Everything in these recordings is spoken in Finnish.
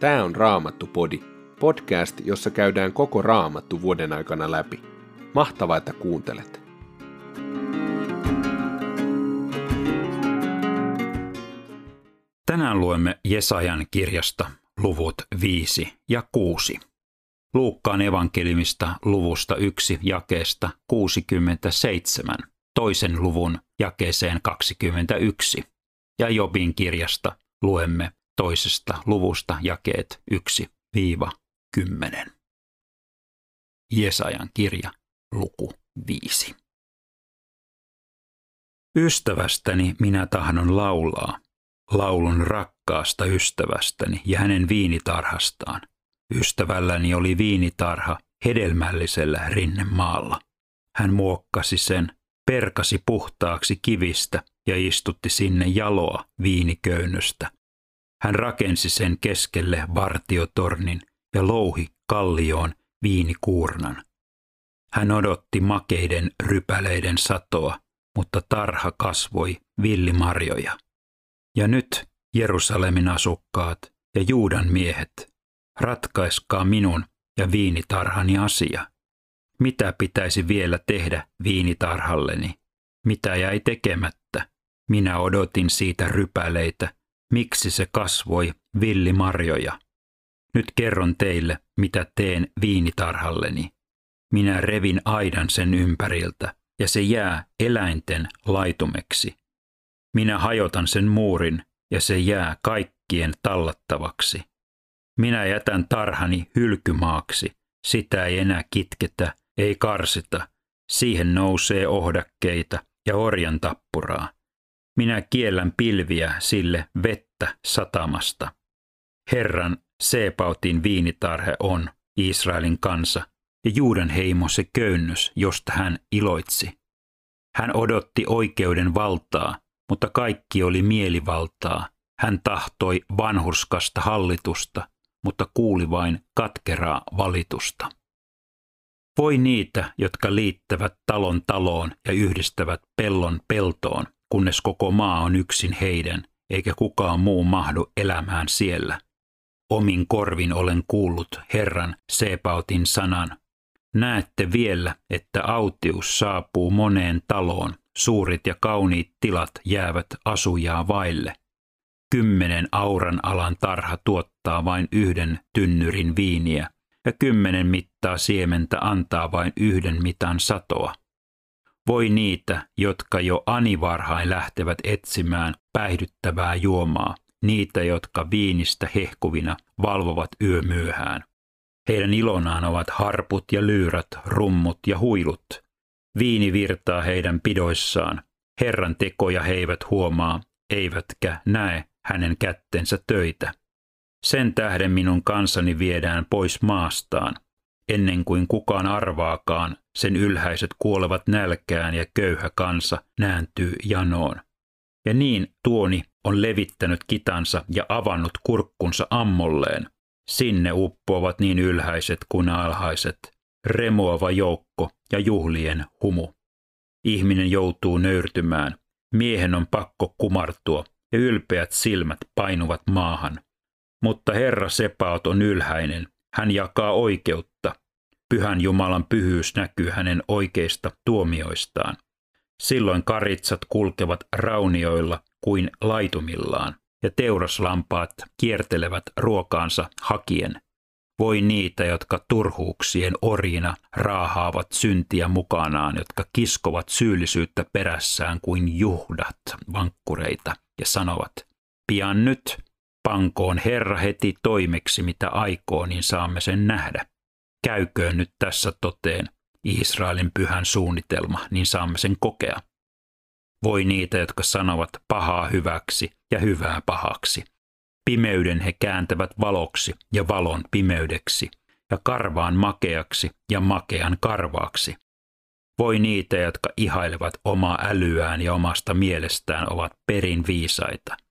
Tämä on Raamattu-podi, podcast, jossa käydään koko Raamattu vuoden aikana läpi. Mahtavaa, että kuuntelet! Tänään luemme Jesajan kirjasta luvut 5 ja 6. Luukkaan evankelimista luvusta 1 jakeesta 67, toisen luvun jakeeseen 21. Ja Jobin kirjasta luemme toisesta luvusta jakeet 1-10. Jesajan kirja, luku 5. Ystävästäni minä tahdon laulaa, laulun rakkaasta ystävästäni ja hänen viinitarhastaan. Ystävälläni oli viinitarha hedelmällisellä rinnemaalla. Hän muokkasi sen, perkasi puhtaaksi kivistä ja istutti sinne jaloa viiniköynnöstä. Hän rakensi sen keskelle vartiotornin ja louhi kallioon viinikuurnan. Hän odotti makeiden rypäleiden satoa, mutta tarha kasvoi villimarjoja. Ja nyt, Jerusalemin asukkaat ja Juudan miehet, ratkaiskaa minun ja viinitarhani asia. Mitä pitäisi vielä tehdä viinitarhalleni? Mitä jäi tekemättä? Minä odotin siitä rypäleitä miksi se kasvoi villimarjoja. Nyt kerron teille, mitä teen viinitarhalleni. Minä revin aidan sen ympäriltä, ja se jää eläinten laitumeksi. Minä hajotan sen muurin, ja se jää kaikkien tallattavaksi. Minä jätän tarhani hylkymaaksi, sitä ei enää kitketä, ei karsita, siihen nousee ohdakkeita ja orjan tappuraa. Minä kiellän pilviä sille vettä satamasta. Herran Seepautin viinitarhe on Israelin kansa ja Juudan heimo se köynnös, josta hän iloitsi. Hän odotti oikeuden valtaa, mutta kaikki oli mielivaltaa. Hän tahtoi vanhurskasta hallitusta, mutta kuuli vain katkeraa valitusta. Voi niitä, jotka liittävät talon taloon ja yhdistävät pellon peltoon, kunnes koko maa on yksin heidän, eikä kukaan muu mahdu elämään siellä. Omin korvin olen kuullut Herran Seepautin sanan. Näette vielä, että autius saapuu moneen taloon, suurit ja kauniit tilat jäävät asujaa vaille. Kymmenen auran alan tarha tuottaa vain yhden tynnyrin viiniä, ja kymmenen mittaa siementä antaa vain yhden mitan satoa. Voi niitä, jotka jo anivarhain lähtevät etsimään päihdyttävää juomaa, niitä, jotka viinistä hehkuvina valvovat yömyöhään. Heidän ilonaan ovat harput ja lyyrät, rummut ja huilut. Viini virtaa heidän pidoissaan. Herran tekoja he eivät huomaa, eivätkä näe hänen kättensä töitä. Sen tähden minun kansani viedään pois maastaan. Ennen kuin kukaan arvaakaan, sen ylhäiset kuolevat nälkään ja köyhä kansa nääntyy janoon. Ja niin tuoni on levittänyt kitansa ja avannut kurkkunsa ammolleen. Sinne uppoavat niin ylhäiset kuin alhaiset, remuava joukko ja juhlien humu. Ihminen joutuu nöyrtymään, miehen on pakko kumartua ja ylpeät silmät painuvat maahan. Mutta Herra Sepaot on ylhäinen, hän jakaa oikeutta. Pyhän Jumalan pyhyys näkyy hänen oikeista tuomioistaan. Silloin karitsat kulkevat raunioilla kuin laitumillaan, ja teuraslampaat kiertelevät ruokaansa hakien. Voi niitä, jotka turhuuksien orjina raahaavat syntiä mukanaan, jotka kiskovat syyllisyyttä perässään kuin juhdat vankkureita ja sanovat, pian nyt, pankoon Herra heti toimeksi, mitä aikoo, niin saamme sen nähdä. Käyköön nyt tässä toteen Israelin pyhän suunnitelma, niin saamme sen kokea. Voi niitä, jotka sanovat pahaa hyväksi ja hyvää pahaksi. Pimeyden he kääntävät valoksi ja valon pimeydeksi, ja karvaan makeaksi ja makean karvaaksi. Voi niitä, jotka ihailevat omaa älyään ja omasta mielestään ovat perin viisaita.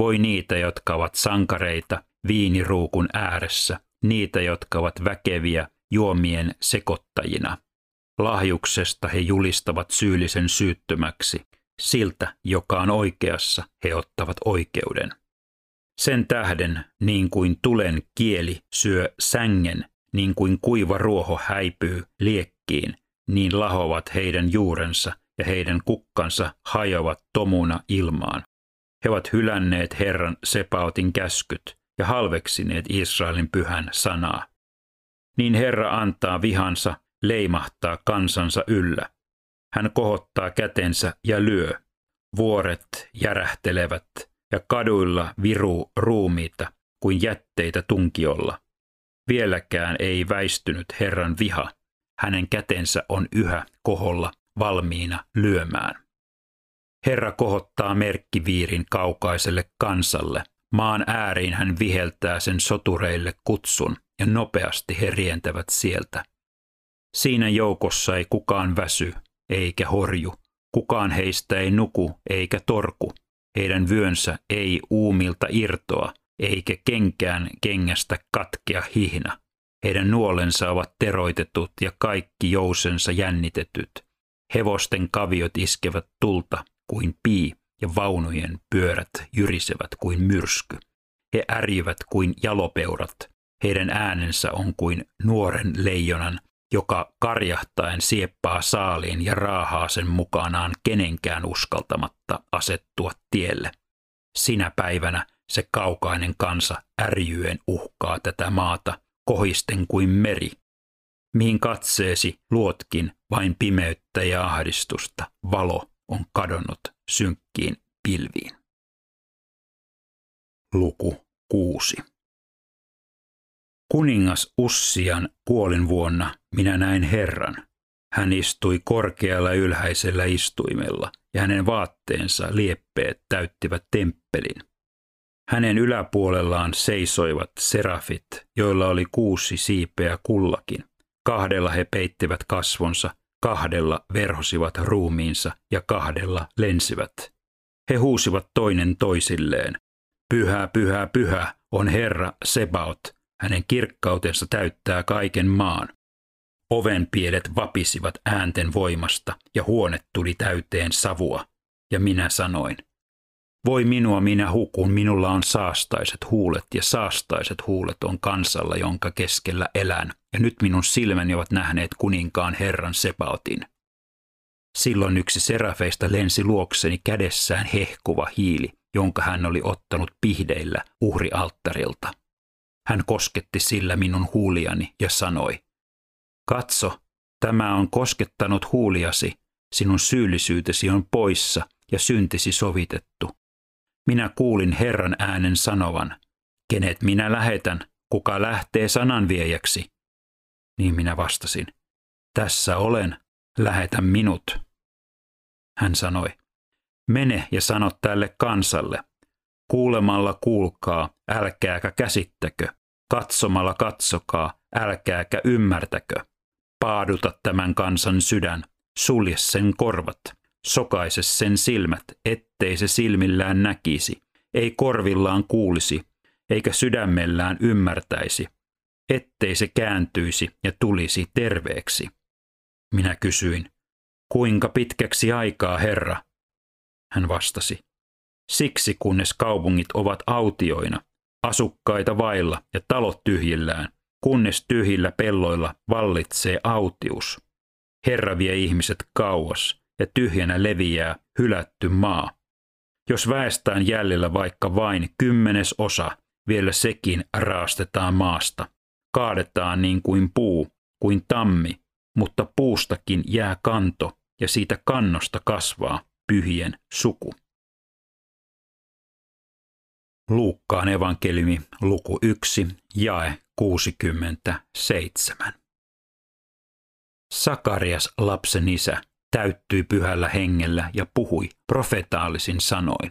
Voi niitä, jotka ovat sankareita viiniruukun ääressä, niitä, jotka ovat väkeviä juomien sekoittajina. Lahjuksesta he julistavat syyllisen syyttömäksi, siltä, joka on oikeassa, he ottavat oikeuden. Sen tähden, niin kuin tulen kieli syö sängen, niin kuin kuiva ruoho häipyy liekkiin, niin lahovat heidän juurensa ja heidän kukkansa hajoavat tomuna ilmaan. He ovat hylänneet Herran Sepautin käskyt ja halveksineet Israelin pyhän sanaa. Niin Herra antaa vihansa leimahtaa kansansa yllä. Hän kohottaa kätensä ja lyö. Vuoret järähtelevät ja kaduilla viruu ruumiita kuin jätteitä tunkiolla. Vieläkään ei väistynyt Herran viha. Hänen kätensä on yhä koholla valmiina lyömään. Herra kohottaa merkkiviirin kaukaiselle kansalle. Maan ääriin hän viheltää sen sotureille kutsun, ja nopeasti he rientävät sieltä. Siinä joukossa ei kukaan väsy, eikä horju. Kukaan heistä ei nuku, eikä torku. Heidän vyönsä ei uumilta irtoa, eikä kenkään kengästä katkea hihna. Heidän nuolensa ovat teroitetut ja kaikki jousensa jännitetyt. Hevosten kaviot iskevät tulta kuin pii ja vaunujen pyörät jyrisevät kuin myrsky. He ärjyvät kuin jalopeurat. Heidän äänensä on kuin nuoren leijonan, joka karjahtaen sieppaa saaliin ja raahaa sen mukanaan kenenkään uskaltamatta asettua tielle. Sinä päivänä se kaukainen kansa ärjyen uhkaa tätä maata, kohisten kuin meri. Mihin katseesi luotkin vain pimeyttä ja ahdistusta, valo on kadonnut synkkiin pilviin. Luku 6 Kuningas Ussian vuonna minä näin Herran. Hän istui korkealla ylhäisellä istuimella ja hänen vaatteensa lieppeet täyttivät temppelin. Hänen yläpuolellaan seisoivat serafit, joilla oli kuusi siipeä kullakin. Kahdella he peittivät kasvonsa, kahdella verhosivat ruumiinsa ja kahdella lensivät. He huusivat toinen toisilleen. Pyhä, pyhä, pyhä on Herra Sebaot. Hänen kirkkautensa täyttää kaiken maan. Ovenpielet vapisivat äänten voimasta ja huone tuli täyteen savua. Ja minä sanoin, voi minua, minä hukun, minulla on saastaiset huulet ja saastaiset huulet on kansalla, jonka keskellä elän, ja nyt minun silmäni ovat nähneet kuninkaan Herran Sebaotin. Silloin yksi serafeista lensi luokseni kädessään hehkuva hiili, jonka hän oli ottanut pihdeillä uhrialttarilta. Hän kosketti sillä minun huuliani ja sanoi, Katso, tämä on koskettanut huuliasi, sinun syyllisyytesi on poissa ja syntisi sovitettu. Minä kuulin Herran äänen sanovan, kenet minä lähetän, kuka lähtee sananviejäksi? Niin minä vastasin, tässä olen, lähetä minut. Hän sanoi, mene ja sano tälle kansalle, kuulemalla kuulkaa, älkääkä käsittäkö, katsomalla katsokaa, älkääkä ymmärtäkö. Paaduta tämän kansan sydän, sulje sen korvat, sokaise sen silmät, ettei se silmillään näkisi, ei korvillaan kuulisi, eikä sydämellään ymmärtäisi, ettei se kääntyisi ja tulisi terveeksi. Minä kysyin, kuinka pitkäksi aikaa, Herra? Hän vastasi, siksi kunnes kaupungit ovat autioina, asukkaita vailla ja talot tyhjillään, kunnes tyhjillä pelloilla vallitsee autius. Herra vie ihmiset kauas, ja tyhjänä leviää hylätty maa. Jos väestään jäljellä vaikka vain kymmenes osa, vielä sekin raastetaan maasta. Kaadetaan niin kuin puu, kuin tammi, mutta puustakin jää kanto ja siitä kannosta kasvaa pyhien suku. Luukkaan evankeliumi, luku 1, jae 67. Sakarias lapsen isä täyttyi pyhällä hengellä ja puhui profetaalisin sanoin.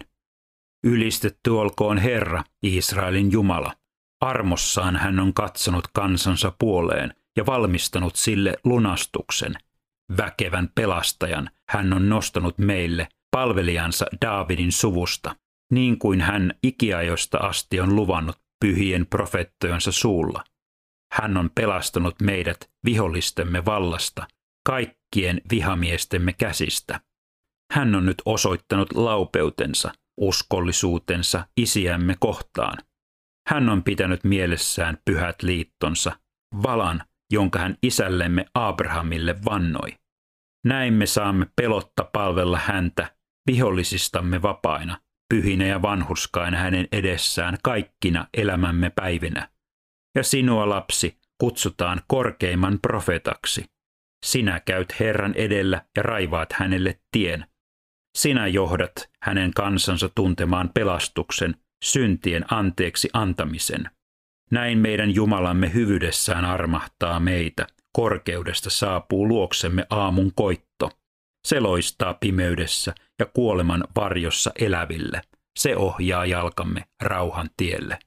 Ylistetty olkoon Herra, Israelin Jumala. Armossaan hän on katsonut kansansa puoleen ja valmistanut sille lunastuksen. Väkevän pelastajan hän on nostanut meille palvelijansa Daavidin suvusta, niin kuin hän ikiajosta asti on luvannut pyhien profeettojensa suulla. Hän on pelastanut meidät vihollistemme vallasta – kaikkien vihamiestemme käsistä. Hän on nyt osoittanut laupeutensa, uskollisuutensa isiämme kohtaan. Hän on pitänyt mielessään pyhät liittonsa, valan, jonka hän isällemme Abrahamille vannoi. Näin me saamme pelotta palvella häntä vihollisistamme vapaina, pyhinä ja vanhuskaina hänen edessään kaikkina elämämme päivinä. Ja sinua lapsi kutsutaan korkeimman profetaksi. Sinä käyt Herran edellä ja raivaat hänelle tien. Sinä johdat hänen kansansa tuntemaan pelastuksen, syntien anteeksi antamisen. Näin meidän Jumalamme hyvyydessään armahtaa meitä. Korkeudesta saapuu luoksemme aamun koitto. Se loistaa pimeydessä ja kuoleman varjossa eläville. Se ohjaa jalkamme rauhan tielle.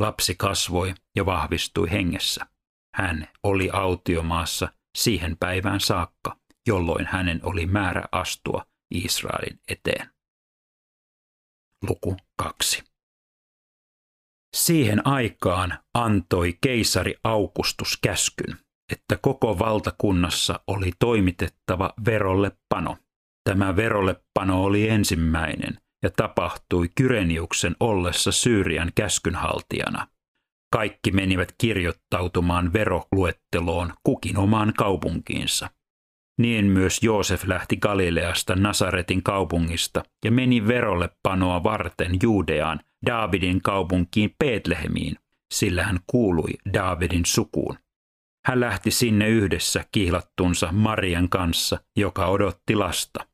Lapsi kasvoi ja vahvistui hengessä. Hän oli autiomaassa siihen päivään saakka, jolloin hänen oli määrä astua Israelin eteen. Luku 2. Siihen aikaan antoi keisari Augustus käskyn, että koko valtakunnassa oli toimitettava verolle pano. Tämä verollepano oli ensimmäinen ja tapahtui Kyreniuksen ollessa Syyrian käskynhaltijana. Kaikki menivät kirjoittautumaan veroluetteloon kukin omaan kaupunkiinsa. Niin myös Joosef lähti Galileasta Nasaretin kaupungista ja meni verolle panoa varten Juudeaan, Daavidin kaupunkiin Betlehemiin, sillä hän kuului Daavidin sukuun. Hän lähti sinne yhdessä kihlattunsa Marian kanssa, joka odotti lasta.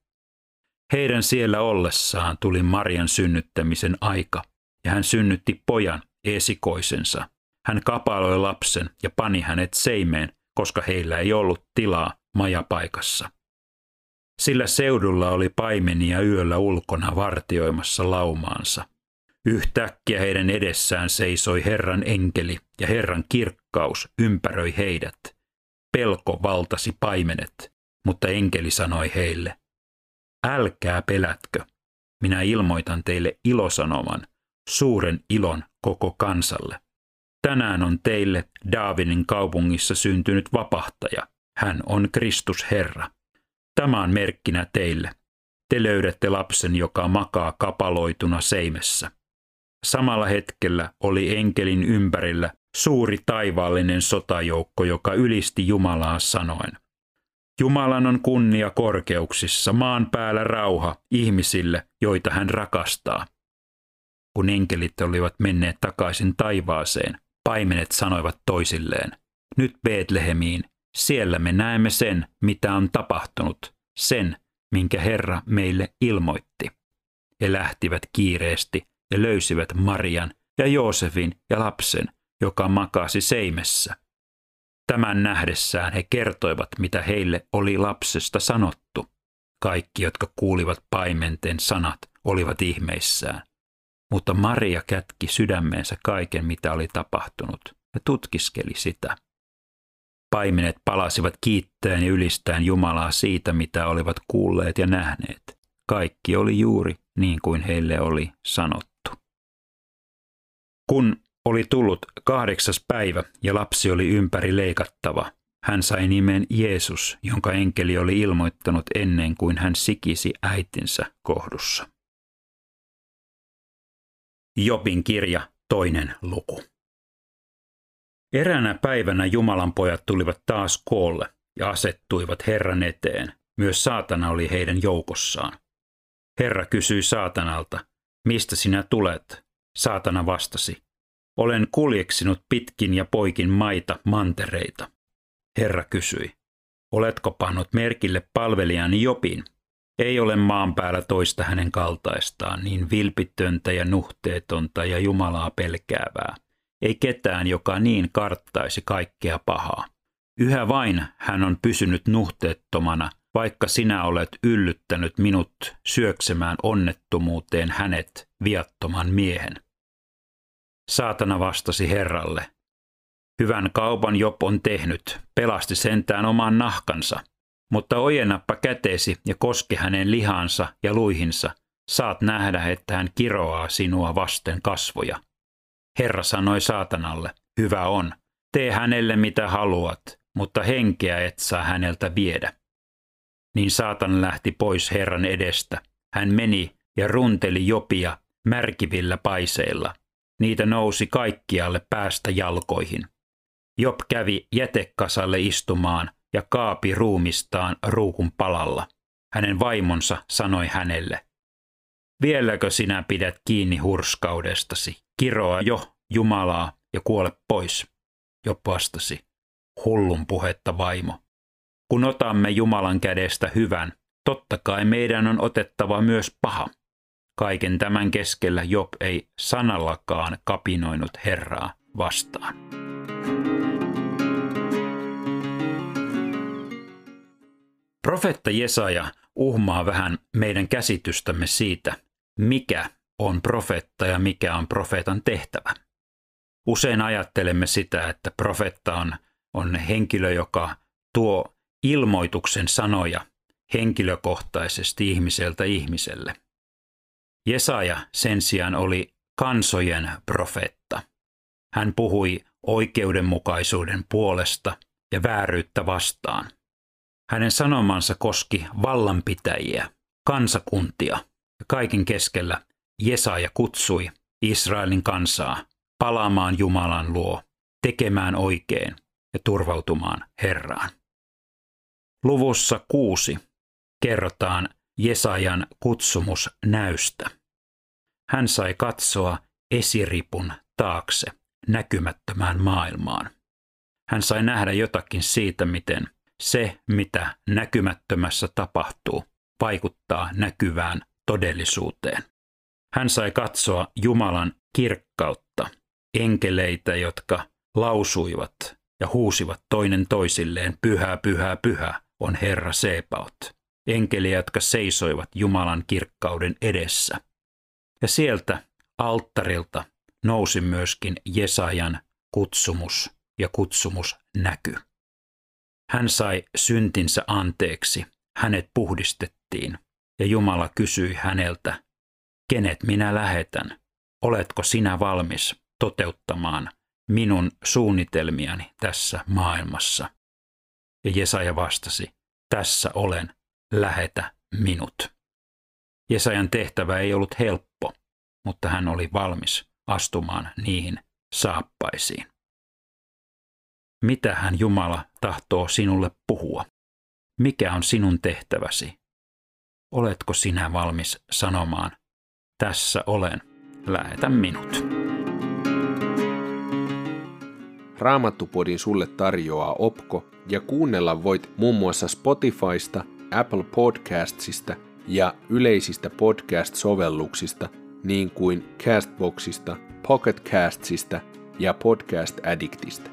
Heidän siellä ollessaan tuli Marian synnyttämisen aika, ja hän synnytti pojan, esikoisensa. Hän kapaloi lapsen ja pani hänet seimeen, koska heillä ei ollut tilaa majapaikassa. Sillä seudulla oli paimenia yöllä ulkona vartioimassa laumaansa. Yhtäkkiä heidän edessään seisoi Herran enkeli ja Herran kirkkaus ympäröi heidät. Pelko valtasi paimenet, mutta enkeli sanoi heille, älkää pelätkö. Minä ilmoitan teille ilosanoman, suuren ilon koko kansalle. Tänään on teille Daavidin kaupungissa syntynyt vapahtaja. Hän on Kristus Herra. Tämä on merkkinä teille. Te löydätte lapsen, joka makaa kapaloituna seimessä. Samalla hetkellä oli enkelin ympärillä suuri taivaallinen sotajoukko, joka ylisti Jumalaa sanoen. Jumalan on kunnia korkeuksissa, maan päällä rauha ihmisille, joita hän rakastaa. Kun enkelit olivat menneet takaisin taivaaseen, paimenet sanoivat toisilleen, nyt Betlehemiin, siellä me näemme sen, mitä on tapahtunut, sen, minkä Herra meille ilmoitti. He lähtivät kiireesti ja löysivät Marian ja Joosefin ja lapsen, joka makasi seimessä. Tämän nähdessään he kertoivat, mitä heille oli lapsesta sanottu. Kaikki, jotka kuulivat paimenten sanat, olivat ihmeissään. Mutta Maria kätki sydämeensä kaiken, mitä oli tapahtunut, ja tutkiskeli sitä. Paimenet palasivat kiittäen ja ylistäen Jumalaa siitä, mitä olivat kuulleet ja nähneet. Kaikki oli juuri niin kuin heille oli sanottu. Kun oli tullut kahdeksas päivä ja lapsi oli ympäri leikattava, hän sai nimen Jeesus, jonka enkeli oli ilmoittanut ennen kuin hän sikisi äitinsä kohdussa. Jobin kirja, toinen luku. Eräänä päivänä Jumalan pojat tulivat taas koolle ja asettuivat Herran eteen. Myös saatana oli heidän joukossaan. Herra kysyi saatanalta, mistä sinä tulet? Saatana vastasi, olen kuljeksinut pitkin ja poikin maita mantereita. Herra kysyi, oletko pannut merkille palvelijani Jopin? Ei ole maan päällä toista hänen kaltaistaan, niin vilpitöntä ja nuhteetonta ja Jumalaa pelkäävää. Ei ketään, joka niin karttaisi kaikkea pahaa. Yhä vain hän on pysynyt nuhteettomana, vaikka sinä olet yllyttänyt minut syöksemään onnettomuuteen hänet, viattoman miehen. Saatana vastasi Herralle. Hyvän kaupan Job on tehnyt, pelasti sentään oman nahkansa. Mutta ojennappa käteesi ja koske hänen lihansa ja luihinsa. Saat nähdä, että hän kiroaa sinua vasten kasvoja. Herra sanoi saatanalle, hyvä on, tee hänelle mitä haluat, mutta henkeä et saa häneltä viedä. Niin saatan lähti pois Herran edestä. Hän meni ja runteli Jopia märkivillä paiseilla. Niitä nousi kaikkialle päästä jalkoihin. Job kävi jätekasalle istumaan ja kaapi ruumistaan ruukun palalla. Hänen vaimonsa sanoi hänelle, Vieläkö sinä pidät kiinni hurskaudestasi? Kiroa jo Jumalaa ja kuole pois. Job vastasi, hullun puhetta vaimo. Kun otamme Jumalan kädestä hyvän, totta kai meidän on otettava myös paha. Kaiken tämän keskellä Job ei sanallakaan kapinoinut Herraa vastaan. Profetta Jesaja uhmaa vähän meidän käsitystämme siitä, mikä on profetta ja mikä on profeetan tehtävä. Usein ajattelemme sitä, että profetta on, on henkilö, joka tuo ilmoituksen sanoja henkilökohtaisesti ihmiseltä ihmiselle. Jesaja sen sijaan oli kansojen profeetta. Hän puhui oikeudenmukaisuuden puolesta ja vääryyttä vastaan. Hänen sanomansa koski vallanpitäjiä, kansakuntia ja kaiken keskellä Jesaja kutsui Israelin kansaa palaamaan Jumalan luo, tekemään oikein ja turvautumaan Herraan. Luvussa kuusi kerrotaan Jesajan kutsumus näystä. Hän sai katsoa esiripun taakse näkymättömään maailmaan. Hän sai nähdä jotakin siitä, miten se, mitä näkymättömässä tapahtuu, vaikuttaa näkyvään todellisuuteen. Hän sai katsoa Jumalan kirkkautta, enkeleitä, jotka lausuivat ja huusivat toinen toisilleen, pyhä, pyhä, pyhä on Herra Sebaot. Enkeliä, jotka seisoivat Jumalan kirkkauden edessä. Ja sieltä alttarilta nousi myöskin Jesajan kutsumus ja kutsumus näky. Hän sai syntinsä anteeksi, hänet puhdistettiin ja Jumala kysyi häneltä, kenet minä lähetän, oletko sinä valmis toteuttamaan minun suunnitelmiani tässä maailmassa? Ja Jesaja vastasi, tässä olen, lähetä minut. Jesajan tehtävä ei ollut helppo, mutta hän oli valmis astumaan niihin saappaisiin. Mitä hän Jumala tahtoo sinulle puhua? Mikä on sinun tehtäväsi? Oletko sinä valmis sanomaan, tässä olen, lähetä minut. Raamattupodin sulle tarjoaa Opko ja kuunnella voit muun muassa Spotifysta, Apple Podcastsista ja yleisistä podcast-sovelluksista niin kuin Castboxista, Pocketcastsista ja Podcast Addictista.